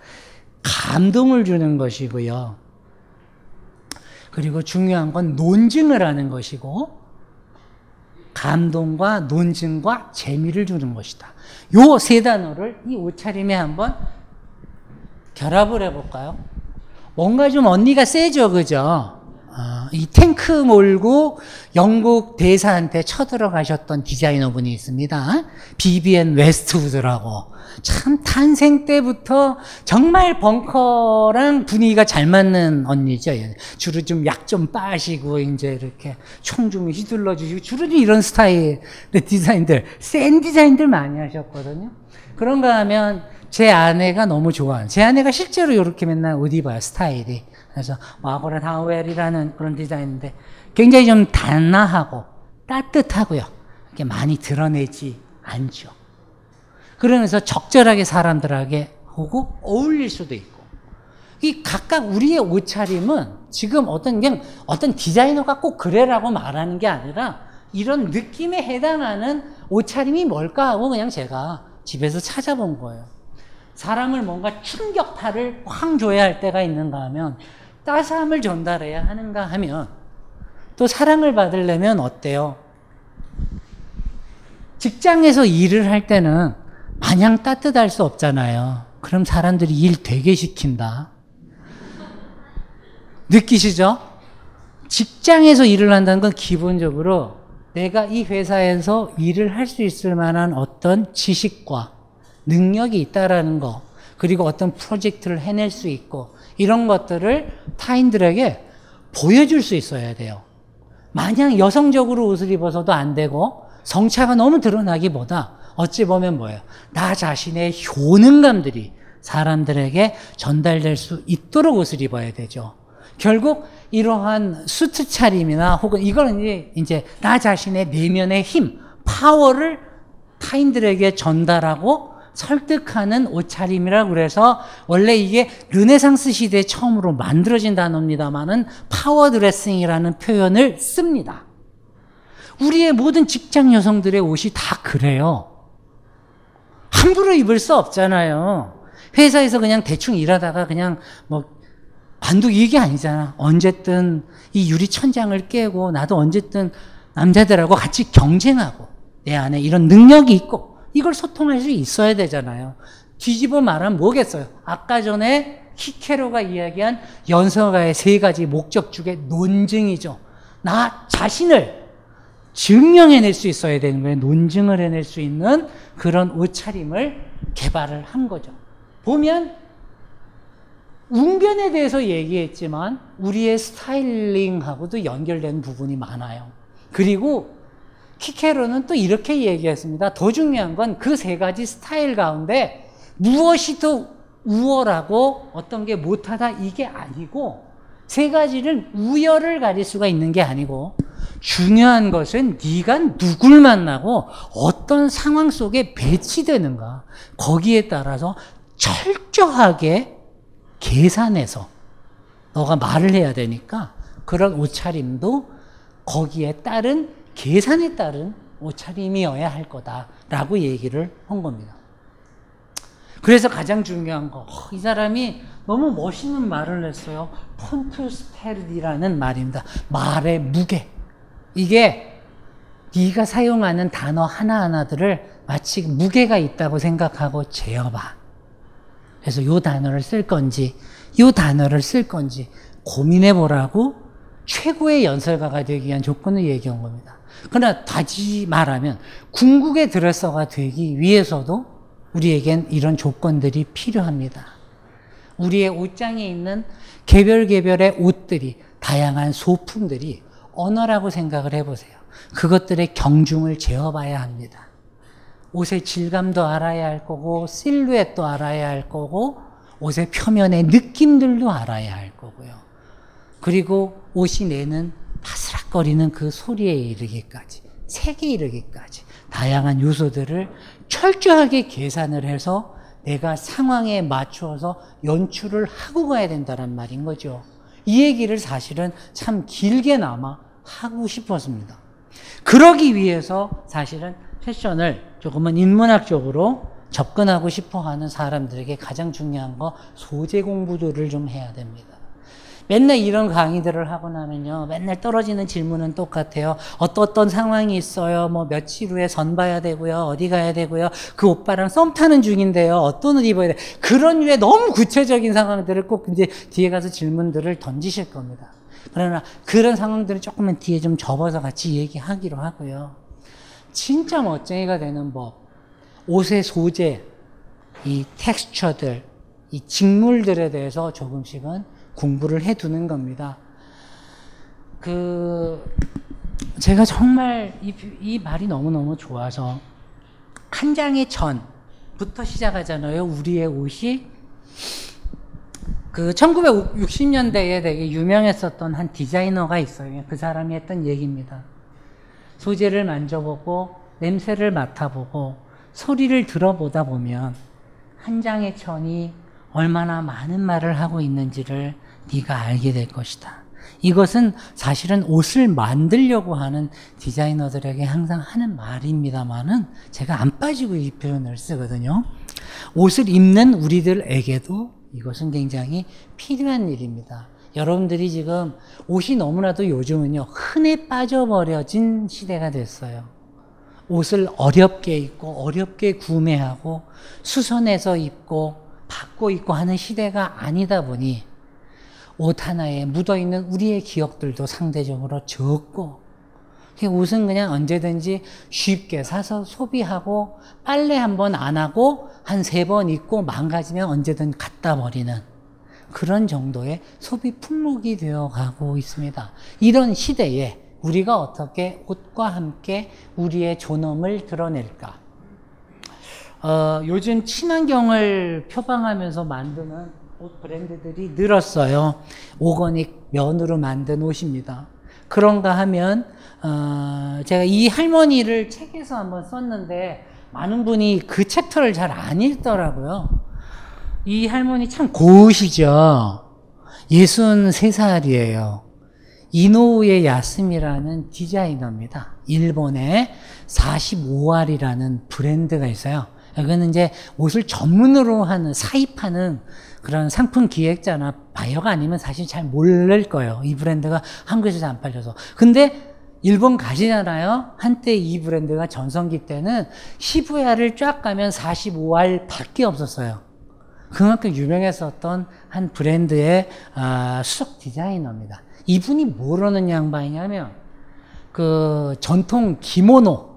S4: 감동을 주는 것이고요. 그리고 중요한 건 논증을 하는 것이고 감동과 논증과 재미를 주는 것이다. 요 세 단어를 이 옷차림에 한번 결합을 해볼까요? 뭔가 좀 언니가 세죠, 그죠? 어, 이 탱크 몰고 영국 대사한테 쳐들어가셨던 디자이너분이 있습니다. 비비엔 웨스트우드라고. 참 탄생 때부터 정말 벙커랑 분위기가 잘 맞는 언니죠. 주로 좀 약좀 빠시고 이제 이렇게 총 좀 휘둘러 주시고 주로 이런 스타일의 디자인들, 센 디자인들 많이 하셨거든요. 그런가 하면 제 아내가 너무 좋아하는, 제 아내가 실제로 이렇게 맨날 옷 입어요, 스타일이. 그래서 마거렛 하웰이라는 그런 디자인인데 굉장히 좀 단아하고 따뜻하고요. 이렇게 많이 드러내지 않죠. 그러면서 적절하게 사람들에게 하고 어울릴 수도 있고. 이 각각 우리의 옷차림은 지금 어떤 그냥 어떤 디자이너가 꼭 그래라고 말하는 게 아니라 이런 느낌에 해당하는 옷차림이 뭘까 하고 그냥 제가 집에서 찾아본 거예요. 사람을 뭔가 충격파를 확 줘야 할 때가 있는가 하면 따스함을 전달해야 하는가 하면 또 사랑을 받으려면 어때요? 직장에서 일을 할 때는 마냥 따뜻할 수 없잖아요. 그럼 사람들이 일 되게 시킨다. 느끼시죠? 직장에서 일을 한다는 건 기본적으로 내가 이 회사에서 일을 할 수 있을 만한 어떤 지식과 능력이 있다라는 거, 그리고 어떤 프로젝트를 해낼 수 있고, 이런 것들을 타인들에게 보여줄 수 있어야 돼요. 마냥 여성적으로 옷을 입어서도 안 되고, 성차가 너무 드러나기보다, 어찌 보면 뭐예요? 나 자신의 효능감들이 사람들에게 전달될 수 있도록 옷을 입어야 되죠. 결국 이러한 수트 차림이나 혹은 이거는 이제, 나 자신의 내면의 힘, 파워를 타인들에게 전달하고 설득하는 옷차림이라고 그래서 원래 이게 르네상스 시대에 처음으로 만들어진 단어입니다만은 power dressing이라는 표현을 씁니다. 우리의 모든 직장 여성들의 옷이 다 그래요. 함부로 입을 수 없잖아요. 회사에서 그냥 대충 일하다가 그냥 뭐 반독 이게 아니잖아. 언제든 이 유리 천장을 깨고 나도 언제든 남자들하고 같이 경쟁하고 내 안에 이런 능력이 있고 이걸 소통할 수 있어야 되잖아요. 뒤집어 말하면 뭐겠어요? 아까 전에 히케로가 이야기한 연서가의 세 가지 목적축의 논증이죠. 나 자신을 증명해낼 수 있어야 되는 거예요. 논증을 해낼 수 있는 그런 옷차림을 개발을 한 거죠. 보면 웅변에 대해서 얘기했지만 우리의 스타일링하고도 연결된 부분이 많아요. 그리고 키케로는 또 이렇게 얘기했습니다. 더 중요한 건 그 세 가지 스타일 가운데 무엇이 더 우월하고 어떤 게 못하다 이게 아니고 세 가지는 우열을 가릴 수가 있는 게 아니고 중요한 것은 네가 누굴 만나고 어떤 상황 속에 배치되는가 거기에 따라서 철저하게 계산해서 너가 말을 해야 되니까 그런 옷차림도 거기에 따른 계산에 따른 옷차림이어야 할 거다라고 얘기를 한 겁니다. 그래서 가장 중요한 거, 어, 이 사람이 너무 멋있는 말을 했어요. 폰투스페르디라는 말입니다. 말의 무게. 이게 네가 사용하는 단어 하나하나들을 마치 무게가 있다고 생각하고 재어봐. 그래서 이 단어를 쓸 건지, 이 단어를 쓸 건지 고민해 보라고 최고의 연설가가 되기 위한 조건을 얘기한 겁니다. 그러나 다시 말하면 궁극의 드레서가 되기 위해서도 우리에겐 이런 조건들이 필요합니다. 우리의 옷장에 있는 개별 개별의 옷들이 다양한 소품들이 언어라고 생각을 해보세요. 그것들의 경중을 재어봐야 합니다. 옷의 질감도 알아야 할 거고, 실루엣도 알아야 할 거고, 옷의 표면의 느낌들도 알아야 할 거고요. 그리고 옷이 내는 바스락거리는 그 소리에 이르기까지, 색에 이르기까지, 다양한 요소들을 철저하게 계산을 해서 내가 상황에 맞추어서 연출을 하고 가야 된다는 말인 거죠. 이 얘기를 사실은 참 길게나마 하고 싶었습니다. 그러기 위해서 사실은 패션을 조금은 인문학적으로 접근하고 싶어 하는 사람들에게 가장 중요한 거 소재 공부들을 좀 해야 됩니다. 맨날 이런 강의들을 하고 나면요. 맨날 떨어지는 질문은 똑같아요. 어떤 상황이 있어요. 뭐 며칠 후에 선 봐야 되고요. 어디 가야 되고요. 그 오빠랑 썸 타는 중인데요. 어떤 옷 입어야 돼. 그런 류의 너무 구체적인 상황들을 꼭 이제 뒤에 가서 질문들을 던지실 겁니다. 그러나 그런 상황들을 조금만 뒤에 좀 접어서 같이 얘기하기로 하고요. 진짜 멋쟁이가 되는 법. 옷의 소재, 이 텍스처들, 이 직물들에 대해서 조금씩은 공부를 해 두는 겁니다. 그, 제가 정말 이, 이 말이 너무너무 좋아서 한 장의 전부터 시작하잖아요. 우리의 옷이 그 1960년대에 되게 유명했었던 한 디자이너가 있어요. 그 사람이 했던 얘기입니다. 소재를 만져보고 냄새를 맡아보고 소리를 들어보다 보면 한 장의 천이 얼마나 많은 말을 하고 있는지를 네가 알게 될 것이다. 이것은 사실은 옷을 만들려고 하는 디자이너들에게 항상 하는 말입니다만은 제가 안 빠지고 이 표현을 쓰거든요. 옷을 입는 우리들에게도 이것은 굉장히 필요한 일입니다. 여러분들이 지금 옷이 너무나도 요즘은요, 흔해 빠져버려진 시대가 됐어요. 옷을 어렵게 입고 어렵게 구매하고 수선해서 입고 받고 입고 하는 시대가 아니다 보니 옷 하나에 묻어 있는 우리의 기억들도 상대적으로 적고 그 옷은 그냥 언제든지 쉽게 사서 소비하고 빨래 한 번 안 하고 한 세 번 입고 망가지면 언제든 갖다 버리는 그런 정도의 소비 품목이 되어 가고 있습니다. 이런 시대에 우리가 어떻게 옷과 함께 우리의 존엄을 드러낼까? 어, 요즘 친환경을 표방하면서 만드는 옷 브랜드들이 늘었어요. 오거닉 면으로 만든 옷입니다. 그런가 하면 어, 제가 이 할머니를 책에서 한번 썼는데 많은 분이 그 챕터를 잘 안 읽더라고요. 이 할머니 참 고우시죠. 63살이에요. 이노우에 야스미라는 디자이너입니다. 일본의 45알이라는 브랜드가 있어요. 이거는 이제 옷을 전문으로 하는, 사입하는 그런 상품 기획자나 바이어가 아니면 사실 잘 모를 거예요. 이 브랜드가 한국에서 안 팔려서. 근데 일본 가시잖아요. 한때 이 브랜드가 전성기 때는 시부야를 쫙 가면 45알 밖에 없었어요. 그만큼 유명했었던 한 브랜드의 아, 수석 디자이너입니다. 이분이 뭐라는 양반이냐면 그 전통 기모노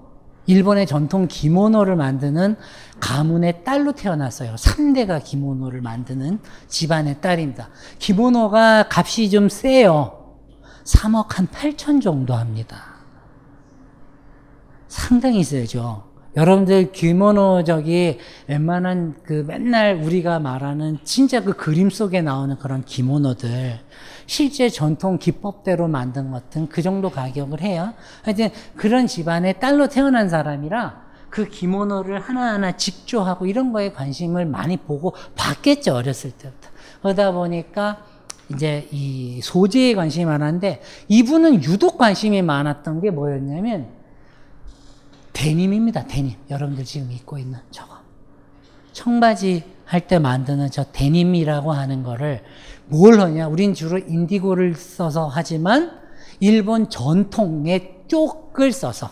S4: 일본의 전통 기모노를 만드는 가문의 딸로 태어났어요. 3대가 기모노를 만드는 집안의 딸입니다. 기모노가 값이 좀 세요. 3억 한 8천 정도 합니다. 상당히 세죠. 여러분들 기모노 저기 웬만한 그 맨날 우리가 말하는 진짜 그 그림 속에 나오는 그런 기모노들 실제 전통 기법대로 만든 것은 그 정도 가격을 해요. 하여튼 그런 집안의 딸로 태어난 사람이라 그 기모노를 하나하나 직조하고 이런 거에 관심을 많이 보고 봤겠죠 어렸을 때부터. 그러다 보니까 이제 이 소재에 관심이 많았는데 이분은 유독 관심이 많았던 게 뭐였냐면 데님입니다. 데님. 여러분들 지금 입고 있는 저거. 청바지 할 때 만드는 저 데님이라고 하는 거를 뭘 하냐? 우린 주로 인디고를 써서 하지만 일본 전통의 쪽을 써서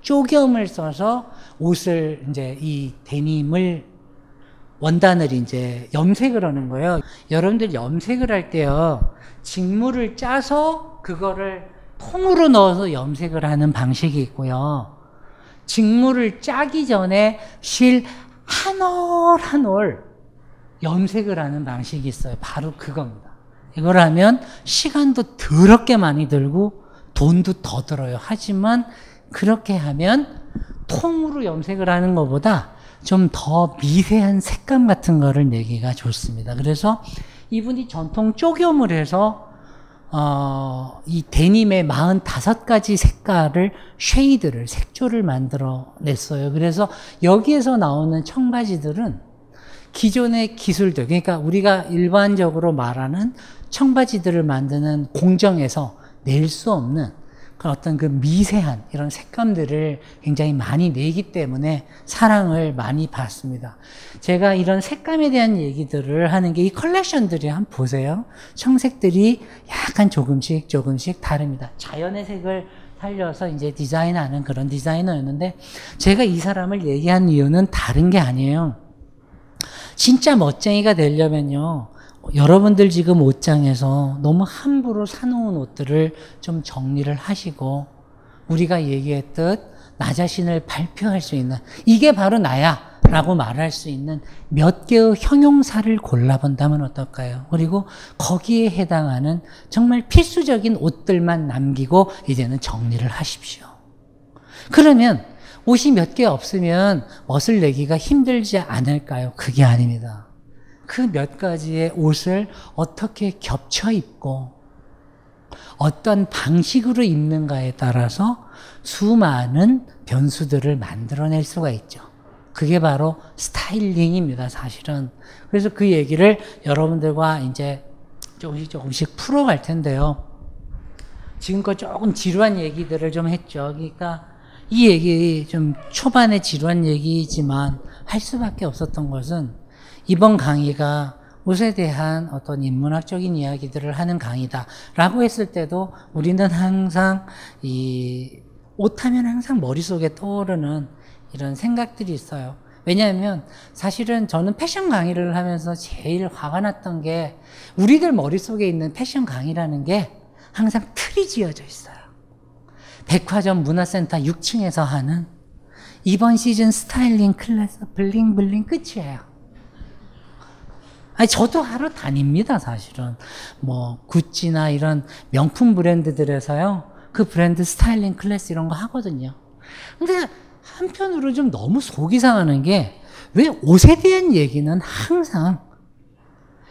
S4: 쪼겸을 써서 옷을 이제 이 데님을 원단을 이제 염색을 하는 거예요. 여러분들 염색을 할 때요. 직물을 짜서 그거를 통으로 넣어서 염색을 하는 방식이 있고요. 직물을 짜기 전에 실 한 올 한올 염색을 하는 방식이 있어요. 바로 그겁니다. 이걸 하면 시간도 더럽게 많이 들고 돈도 더 들어요. 하지만 그렇게 하면 통으로 염색을 하는 것보다 좀 더 미세한 색감 같은 거를 내기가 좋습니다. 그래서 이분이 전통 쪽염을 해서 어, 이 데님의 45가지 색깔을 shade를 색조를 만들어 냈어요. 그래서 여기에서 나오는 청바지들은 기존의 기술들 그러니까 우리가 일반적으로 말하는 청바지들을 만드는 공정에서 낼 수 없는 그 어떤 그 미세한 이런 색감들을 굉장히 많이 내기 때문에 사랑을 많이 받습니다. 제가 이런 색감에 대한 얘기들을 하는 게 이 컬렉션들이 한번 보세요. 청색들이 약간 조금씩 조금씩 다릅니다. 자연의 색을 살려서 이제 디자인하는 그런 디자이너였는데 제가 이 사람을 얘기한 이유는 다른 게 아니에요. 진짜 멋쟁이가 되려면요. 여러분들 지금 옷장에서 너무 함부로 사놓은 옷들을 좀 정리를 하시고 우리가 얘기했듯 나 자신을 발표할 수 있는 이게 바로 나야 라고 말할 수 있는 몇 개의 형용사를 골라본다면 어떨까요? 그리고 거기에 해당하는 정말 필수적인 옷들만 남기고 이제는 정리를 하십시오. 그러면 옷이 몇 개 없으면 멋을 내기가 힘들지 않을까요? 그게 아닙니다. 그 몇 가지의 옷을 어떻게 겹쳐 입고 어떤 방식으로 입는가에 따라서 수많은 변수들을 만들어낼 수가 있죠. 그게 바로 스타일링입니다, 사실은. 그래서 그 얘기를 여러분들과 이제 조금씩 조금씩 풀어갈 텐데요. 지금껏 조금 지루한 얘기들을 좀 했죠. 그러니까 이 얘기 좀 초반에 지루한 얘기지만 할 수밖에 없었던 것은 이번 강의가 옷에 대한 어떤 인문학적인 이야기들을 하는 강의다라고 했을 때도 우리는 항상 이 옷하면 항상 머릿속에 떠오르는 이런 생각들이 있어요. 왜냐하면 사실은 저는 패션 강의를 하면서 제일 화가 났던 게 우리들 머릿속에 있는 패션 강의라는 게 항상 틀이 지어져 있어요. 백화점 문화센터 6층에서 하는 이번 시즌 스타일링 클래스 블링블링 끝이에요. 아니, 저도 하러 다닙니다, 사실은. 뭐, 구찌나 이런 명품 브랜드들에서요, 그 브랜드 스타일링 클래스 이런 거 하거든요. 근데 한편으로 좀 너무 속이 상하는 게, 왜 옷에 대한 얘기는 항상,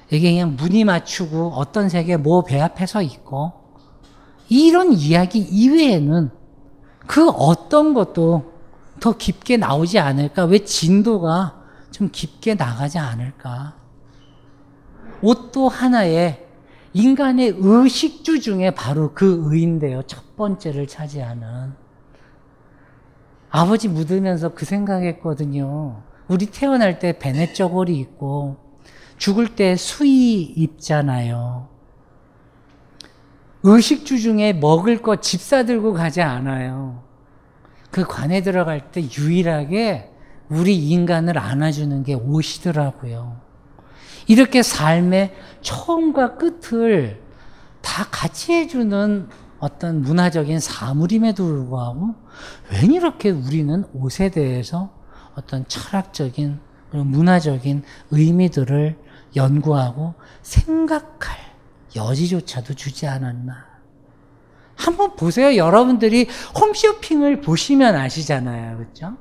S4: 이게 그냥 무늬 맞추고 어떤 색에 뭐 배합해서 있고, 이런 이야기 이외에는 그 어떤 것도 더 깊게 나오지 않을까? 왜 진도가 좀 깊게 나가지 않을까? 옷도 하나의 인간의 의식주 중에 바로 그 의인데요. 첫 번째를 차지하는. 아버지 묻으면서 그 생각했거든요. 우리 태어날 때 베네 저고리 입고 죽을 때 수의 입잖아요. 의식주 중에 먹을 거 집 사 들고 가지 않아요. 그 관에 들어갈 때 유일하게 우리 인간을 안아주는 게 옷이더라고요. 이렇게 삶의 처음과 끝을 다 같이 해주는 어떤 문화적인 사물임에도 불구하고 왜 이렇게 우리는 옷에 대해서 어떤 철학적인 문화적인 의미들을 연구하고 생각할 여지조차도 주지 않았나. 한번 보세요. 여러분들이 홈쇼핑을 보시면 아시잖아요. 그죠?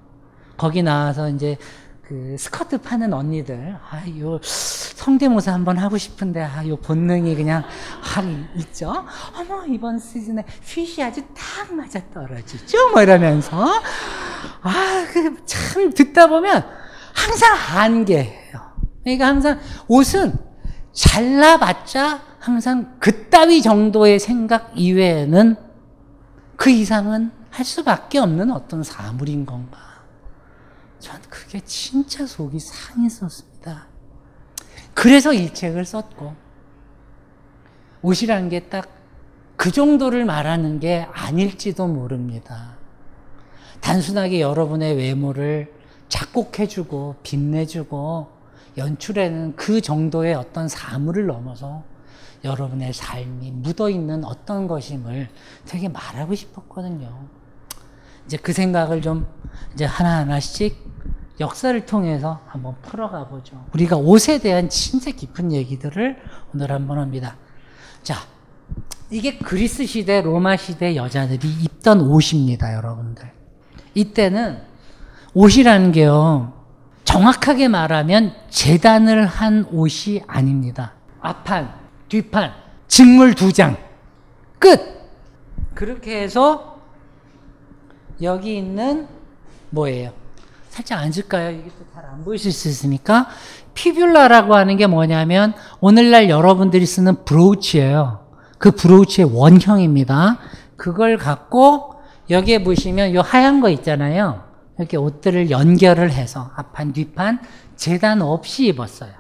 S4: 거기 나와서 이제 그 스커트 파는 언니들, 아, 요 성대모사 한번 하고 싶은데, 아, 요 본능이 그냥 할 있죠? 어머, 이번 시즌에 핏이 아주 딱 맞아 떨어지죠? 뭐 이러면서. 아, 그 참 듣다 보면 항상 한계예요. 그러니까 항상 옷은 잘라봤자 항상 그따위 정도의 생각 이외에는 그 이상은 할 수밖에 없는 어떤 사물인 건가. 전 그게 진짜 속이 상했었습니다. 그래서 이 책을 썼고, 옷이라는 게 딱 그 정도를 말하는 게 아닐지도 모릅니다. 단순하게 여러분의 외모를 작곡해주고, 빛내주고, 연출에는 그 정도의 어떤 사물을 넘어서 여러분의 삶이 묻어있는 어떤 것임을 되게 말하고 싶었거든요. 이제 그 생각을 좀 이제 하나하나씩 역사를 통해서 한번 풀어가 보죠. 우리가 옷에 대한 진짜 깊은 얘기들을 오늘 한번 합니다. 자, 이게 그리스 시대, 로마 시대 여자들이 입던 옷입니다, 여러분들. 이때는 옷이라는 게요, 정확하게 말하면 재단을 한 옷이 아닙니다. 앞판, 뒷판, 직물 두 장, 끝! 그렇게 해서 여기 있는 뭐예요? 살짝 앉을까요? 이게 또 잘 안 보이실 수 있으니까. 피뷸라라고 하는 게 뭐냐면 오늘날 여러분들이 쓰는 브로치예요. 그 브로치의 원형입니다. 그걸 갖고 여기에 보시면 이 하얀 거 있잖아요. 이렇게 옷들을 연결을 해서 앞판 뒷판 재단 없이 입었어요.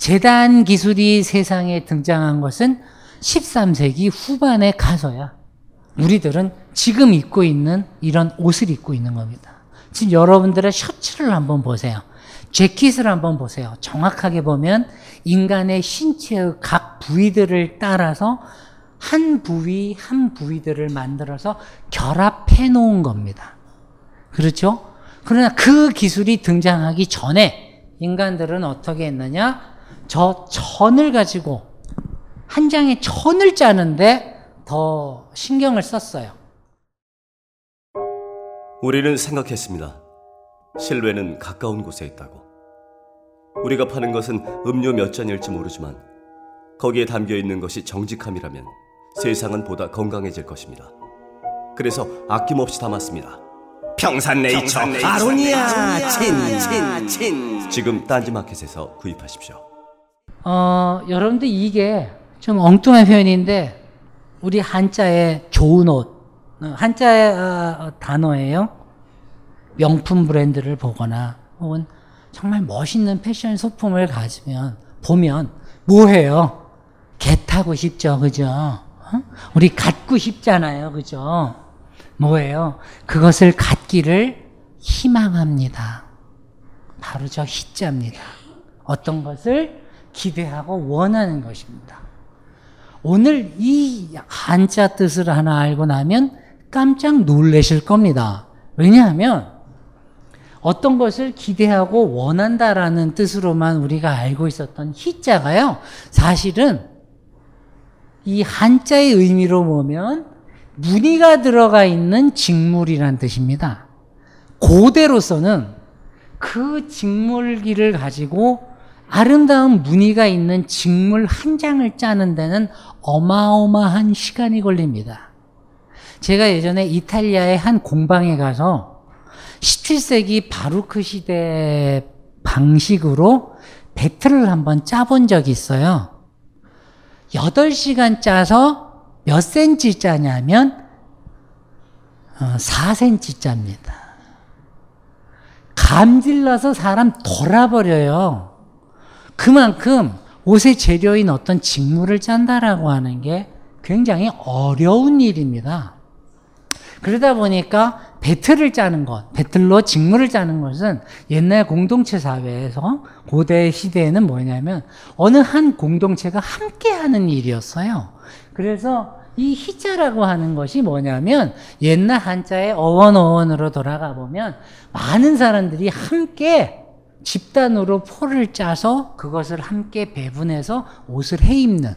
S4: 재단 기술이 세상에 등장한 것은 13세기 후반에 가서야 우리들은 지금 입고 있는 이런 옷을 입고 있는 겁니다. 지금 여러분들의 셔츠를 한번 보세요. 재킷을 한번 보세요. 정확하게 보면 인간의 신체의 각 부위들을 따라서 한 부위 한 부위들을 만들어서 결합해 놓은 겁니다. 그렇죠? 그러나 그 기술이 등장하기 전에 인간들은 어떻게 했느냐? 저 천을 가지고 한 장의 천을 짜는데 더 신경을 썼어요.
S1: 우리는 생각했습니다. 실외는 가까운 곳에 있다고. 우리가 파는 것은 음료 몇 잔일지 모르지만 거기에 담겨 있는 것이 정직함이라면 세상은 보다 건강해질 것입니다. 그래서 아낌없이 담았습니다. 평산네이처 아로니아 친 친 친 지금 딴지마켓에서 구입하십시오.
S4: 어, 여러분들 이게 좀 엉뚱한 표현인데 우리 한자의 좋은 옷, 어, 한자의 어, 단어예요. 명품 브랜드를 보거나 혹은 정말 멋있는 패션 소품을 가지면 보면 뭐해요? 개 타고 싶죠, 그죠? 어? 우리 갖고 싶잖아요, 그죠? 뭐예요? 그것을 갖기를 희망합니다. 바로 저 희자입니다. 어떤 것을 기대하고 원하는 것입니다. 오늘 이 한자 뜻을 하나 알고 나면 깜짝 놀라실 겁니다. 왜냐하면 어떤 것을 기대하고 원한다라는 뜻으로만 우리가 알고 있었던 희자가요, 사실은 이 한자의 의미로 보면 무늬가 들어가 있는 직물이란 뜻입니다. 고대로서는 그 직물기를 가지고 아름다운 무늬가 있는 직물 한 장을 짜는 데는 어마어마한 시간이 걸립니다. 제가 예전에 이탈리아의 한 공방에 가서 17세기 바루크 시대 방식으로 배틀을 한번 짜본 적이 있어요. 8시간 짜서 몇 센치 짜냐면 4cm 어, 짭니다. 감질나서 사람 돌아버려요. 그만큼 옷의 재료인 어떤 직물을 짠다라고 하는 게 굉장히 어려운 일입니다. 그러다 보니까 배틀을 짜는 것, 배틀로 직물을 짜는 것은 옛날 공동체 사회에서 고대 시대에는 뭐냐면 어느 한 공동체가 함께 하는 일이었어요. 그래서 이 희자라고 하는 것이 뭐냐면 옛날 한자의 어원어원으로 돌아가 보면 많은 사람들이 함께 집단으로 포를 짜서 그것을 함께 배분해서 옷을 해 입는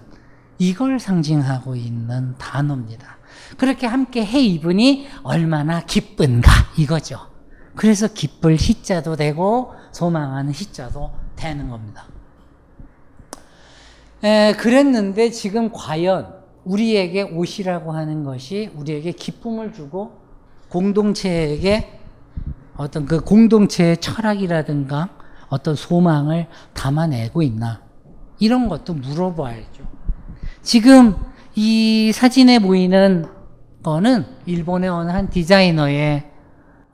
S4: 이걸 상징하고 있는 단어입니다. 그렇게 함께 해 입으니 얼마나 기쁜가 이거죠. 그래서 기쁠 희자도 되고 소망하는 희자도 되는 겁니다. 에, 그랬는데 지금 과연 우리에게 옷이라고 하는 것이 우리에게 기쁨을 주고 공동체에게 어떤 그 공동체의 철학이라든가 어떤 소망을 담아내고 있나 이런 것도 물어봐야죠. 지금 이 사진에 보이는 거는 일본의 어느 한 디자이너의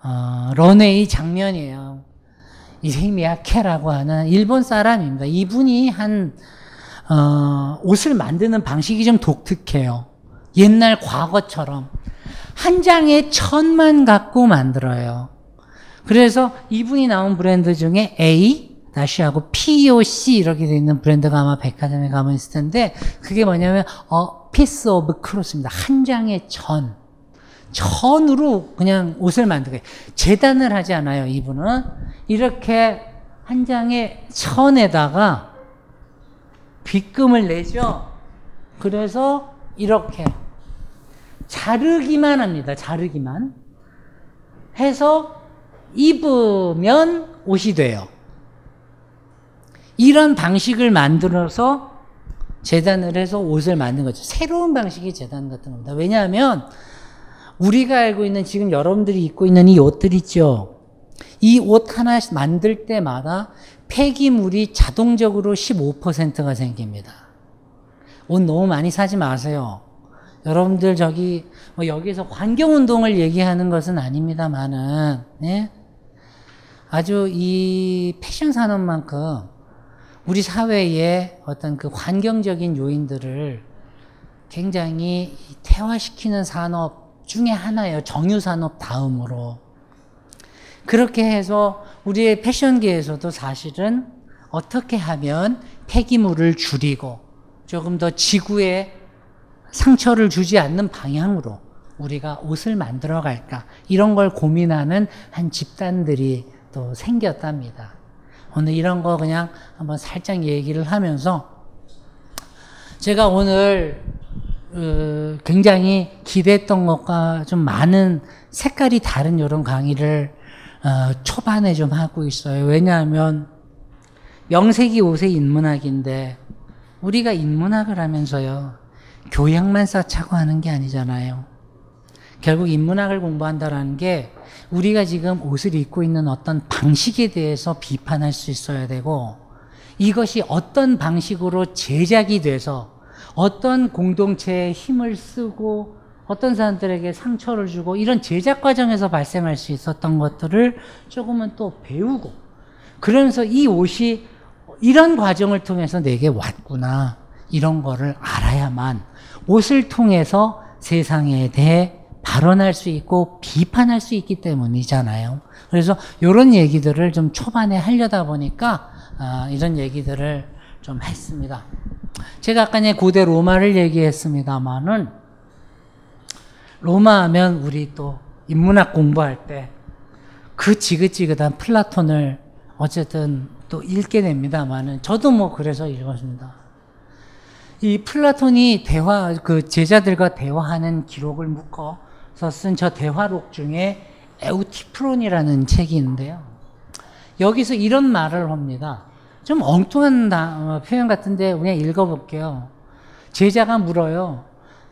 S4: 어, 런웨이 장면이에요. 이세미야 케라고 하는 일본 사람입니다. 이분이 한 어, 옷을 만드는 방식이 좀 독특해요. 옛날 과거처럼 한 장에 천만 갖고 만들어요. 그래서 이분이 나온 브랜드 중에 A 다시 하고 POC 이렇게 돼 있는 브랜드가 아마 백화점에 가면 있을 텐데 그게 뭐냐면 A Piece of Cloth입니다. 한 장의 천. 천으로 그냥 옷을 만들게 재단을 하지 않아요. 이분은 이렇게 한 장의 천에다가 빗금을 내죠. 그래서 이렇게 자르기만 합니다. 자르기만 해서 입으면 옷이 돼요. 이런 방식을 만들어서 재단을 해서 옷을 만든 거죠. 새로운 방식의 재단 같은 겁니다. 왜냐하면 우리가 알고 있는 지금 여러분들이 입고 있는 이 옷들 있죠. 이 옷 하나 만들 때마다 폐기물이 자동적으로 15%가 생깁니다. 옷 너무 많이 사지 마세요. 여러분들 저기 뭐 여기서 환경 운동을 얘기하는 것은 아닙니다만은 네? 아주 이 패션 산업만큼 우리 사회의 어떤 그 환경적인 요인들을 굉장히 태화시키는 산업 중에 하나예요. 정유 산업 다음으로. 그렇게 해서 우리의 패션계에서도 사실은 어떻게 하면 폐기물을 줄이고 조금 더 지구에 상처를 주지 않는 방향으로 우리가 옷을 만들어 갈까 이런 걸 고민하는 한 집단들이 또 생겼답니다. 오늘 이런 거 그냥 한번 살짝 얘기를 하면서 제가 오늘 어, 굉장히 기대했던 것과 좀 많은 색깔이 다른 이런 강의를 어, 초반에 좀 하고 있어요. 왜냐하면 명색이 옷의 인문학인데 우리가 인문학을 하면서요 교양만 쌓자고 하는 게 아니잖아요. 결국 인문학을 공부한다라는 게 우리가 지금 옷을 입고 있는 어떤 방식에 대해서 비판할 수 있어야 되고 이것이 어떤 방식으로 제작이 돼서 어떤 공동체에 힘을 쓰고 어떤 사람들에게 상처를 주고 이런 제작 과정에서 발생할 수 있었던 것들을 조금은 또 배우고 그러면서 이 옷이 이런 과정을 통해서 내게 왔구나. 이런 거를 알아야만 옷을 통해서 세상에 대해 발언할 수 있고 비판할 수 있기 때문이잖아요. 그래서 이런 얘기들을 좀 초반에 하려다 보니까 아, 이런 얘기들을 좀 했습니다. 제가 아까 이 고대 로마를 얘기했습니다만은 로마 하면 우리 또 인문학 공부할 때 그 지긋지긋한 플라톤을 어쨌든 또 읽게 됩니다만은 저도 뭐 그래서 읽었습니다. 이 플라톤이 대화 그 제자들과 대화하는 기록을 묶어서 쓴 저 대화록 중에 에우티프론이라는 책이 있는데요. 여기서 이런 말을 합니다. 좀 엉뚱한 어, 표현 같은데 그냥 읽어볼게요. 제자가 물어요.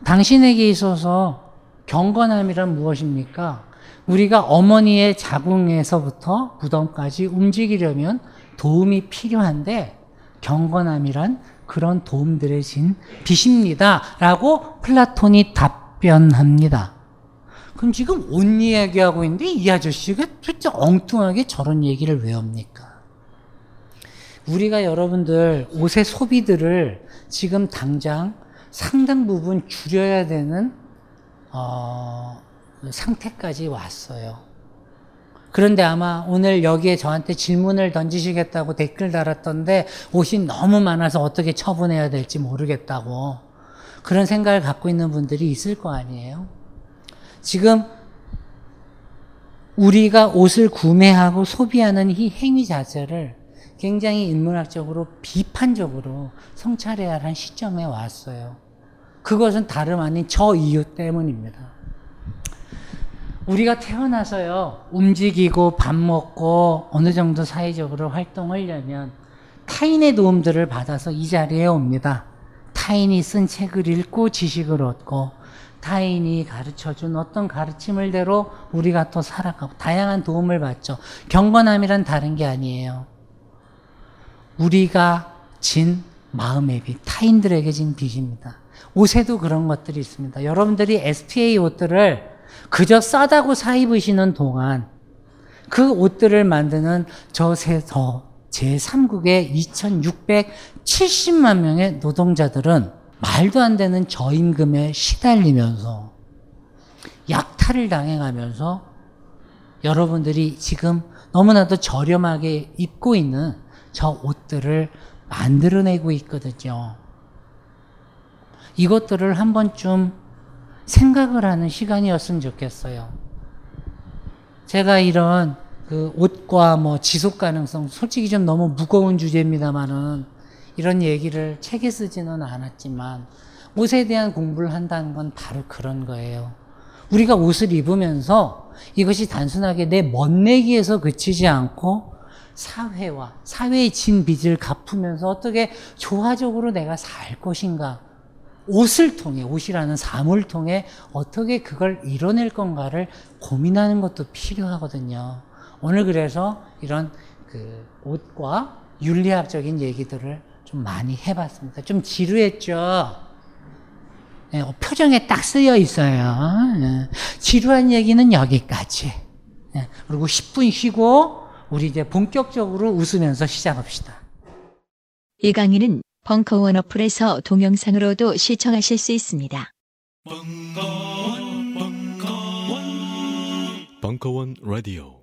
S4: 당신에게 있어서 경건함이란 무엇입니까? 우리가 어머니의 자궁에서부터 무덤까지 움직이려면 도움이 필요한데 경건함이란 그런 도움들의 진 빛입니다. 라고 플라톤이 답변합니다. 그럼 지금 옷 이야기하고 있는데 이 아저씨가 진짜 엉뚱하게 저런 얘기를 왜 합니까? 우리가 여러분들 옷의 소비들을 지금 당장 상당 부분 줄여야 되는 어, 상태까지 왔어요. 그런데 아마 오늘 여기에 저한테 질문을 던지시겠다고 댓글 달았던데 옷이 너무 많아서 어떻게 처분해야 될지 모르겠다고 그런 생각을 갖고 있는 분들이 있을 거 아니에요. 지금 우리가 옷을 구매하고 소비하는 이 행위 자체를 굉장히 인문학적으로 비판적으로 성찰해야 할 시점에 왔어요. 그것은 다름 아닌 저 이유 때문입니다. 우리가 태어나서요, 움직이고 밥 먹고 어느 정도 사회적으로 활동하려면 타인의 도움들을 받아서 이 자리에 옵니다. 타인이 쓴 책을 읽고 지식을 얻고 타인이 가르쳐 준 어떤 가르침을 대로 우리가 또 살아가고 다양한 도움을 받죠. 경건함이란 다른 게 아니에요. 우리가 진 마음의 빚, 타인들에게 진 빚입니다. 옷에도 그런 것들이 있습니다. 여러분들이 SPA 옷들을 그저 싸다고 사 입으시는 동안 그 옷들을 만드는 저세 제3국의 2670만 명의 노동자들은 말도 안 되는 저임금에 시달리면서 약탈을 당해가면서 여러분들이 지금 너무나도 저렴하게 입고 있는 저 옷들을 만들어내고 있거든요. 이것들을 한 번쯤 생각을 하는 시간이었으면 좋겠어요. 제가 이런 그 옷과 뭐 지속 가능성, 솔직히 좀 너무 무거운 주제입니다만은 이런 얘기를 책에 쓰지는 않았지만 옷에 대한 공부를 한다는 건 바로 그런 거예요. 우리가 옷을 입으면서 이것이 단순하게 내 멋내기에서 그치지 않고 사회와 사회의 진 빚을 갚으면서 어떻게 조화적으로 내가 살 것인가 옷을 통해, 옷이라는 사물을 통해 어떻게 그걸 이뤄낼 건가를 고민하는 것도 필요하거든요. 오늘 그래서 이런 그 옷과 윤리학적인 얘기들을 좀 많이 해봤습니다. 좀 지루했죠? 네, 표정에 딱 쓰여 있어요. 네, 지루한 얘기는 여기까지. 네, 그리고 10분 쉬고 우리 이제 본격적으로 웃으면서 시작합시다.
S3: 이 강의는 벙커원 어플에서 동영상으로도 시청하실 수 있습니다.
S5: 벙커원, 벙커원, 벙커원 라디오.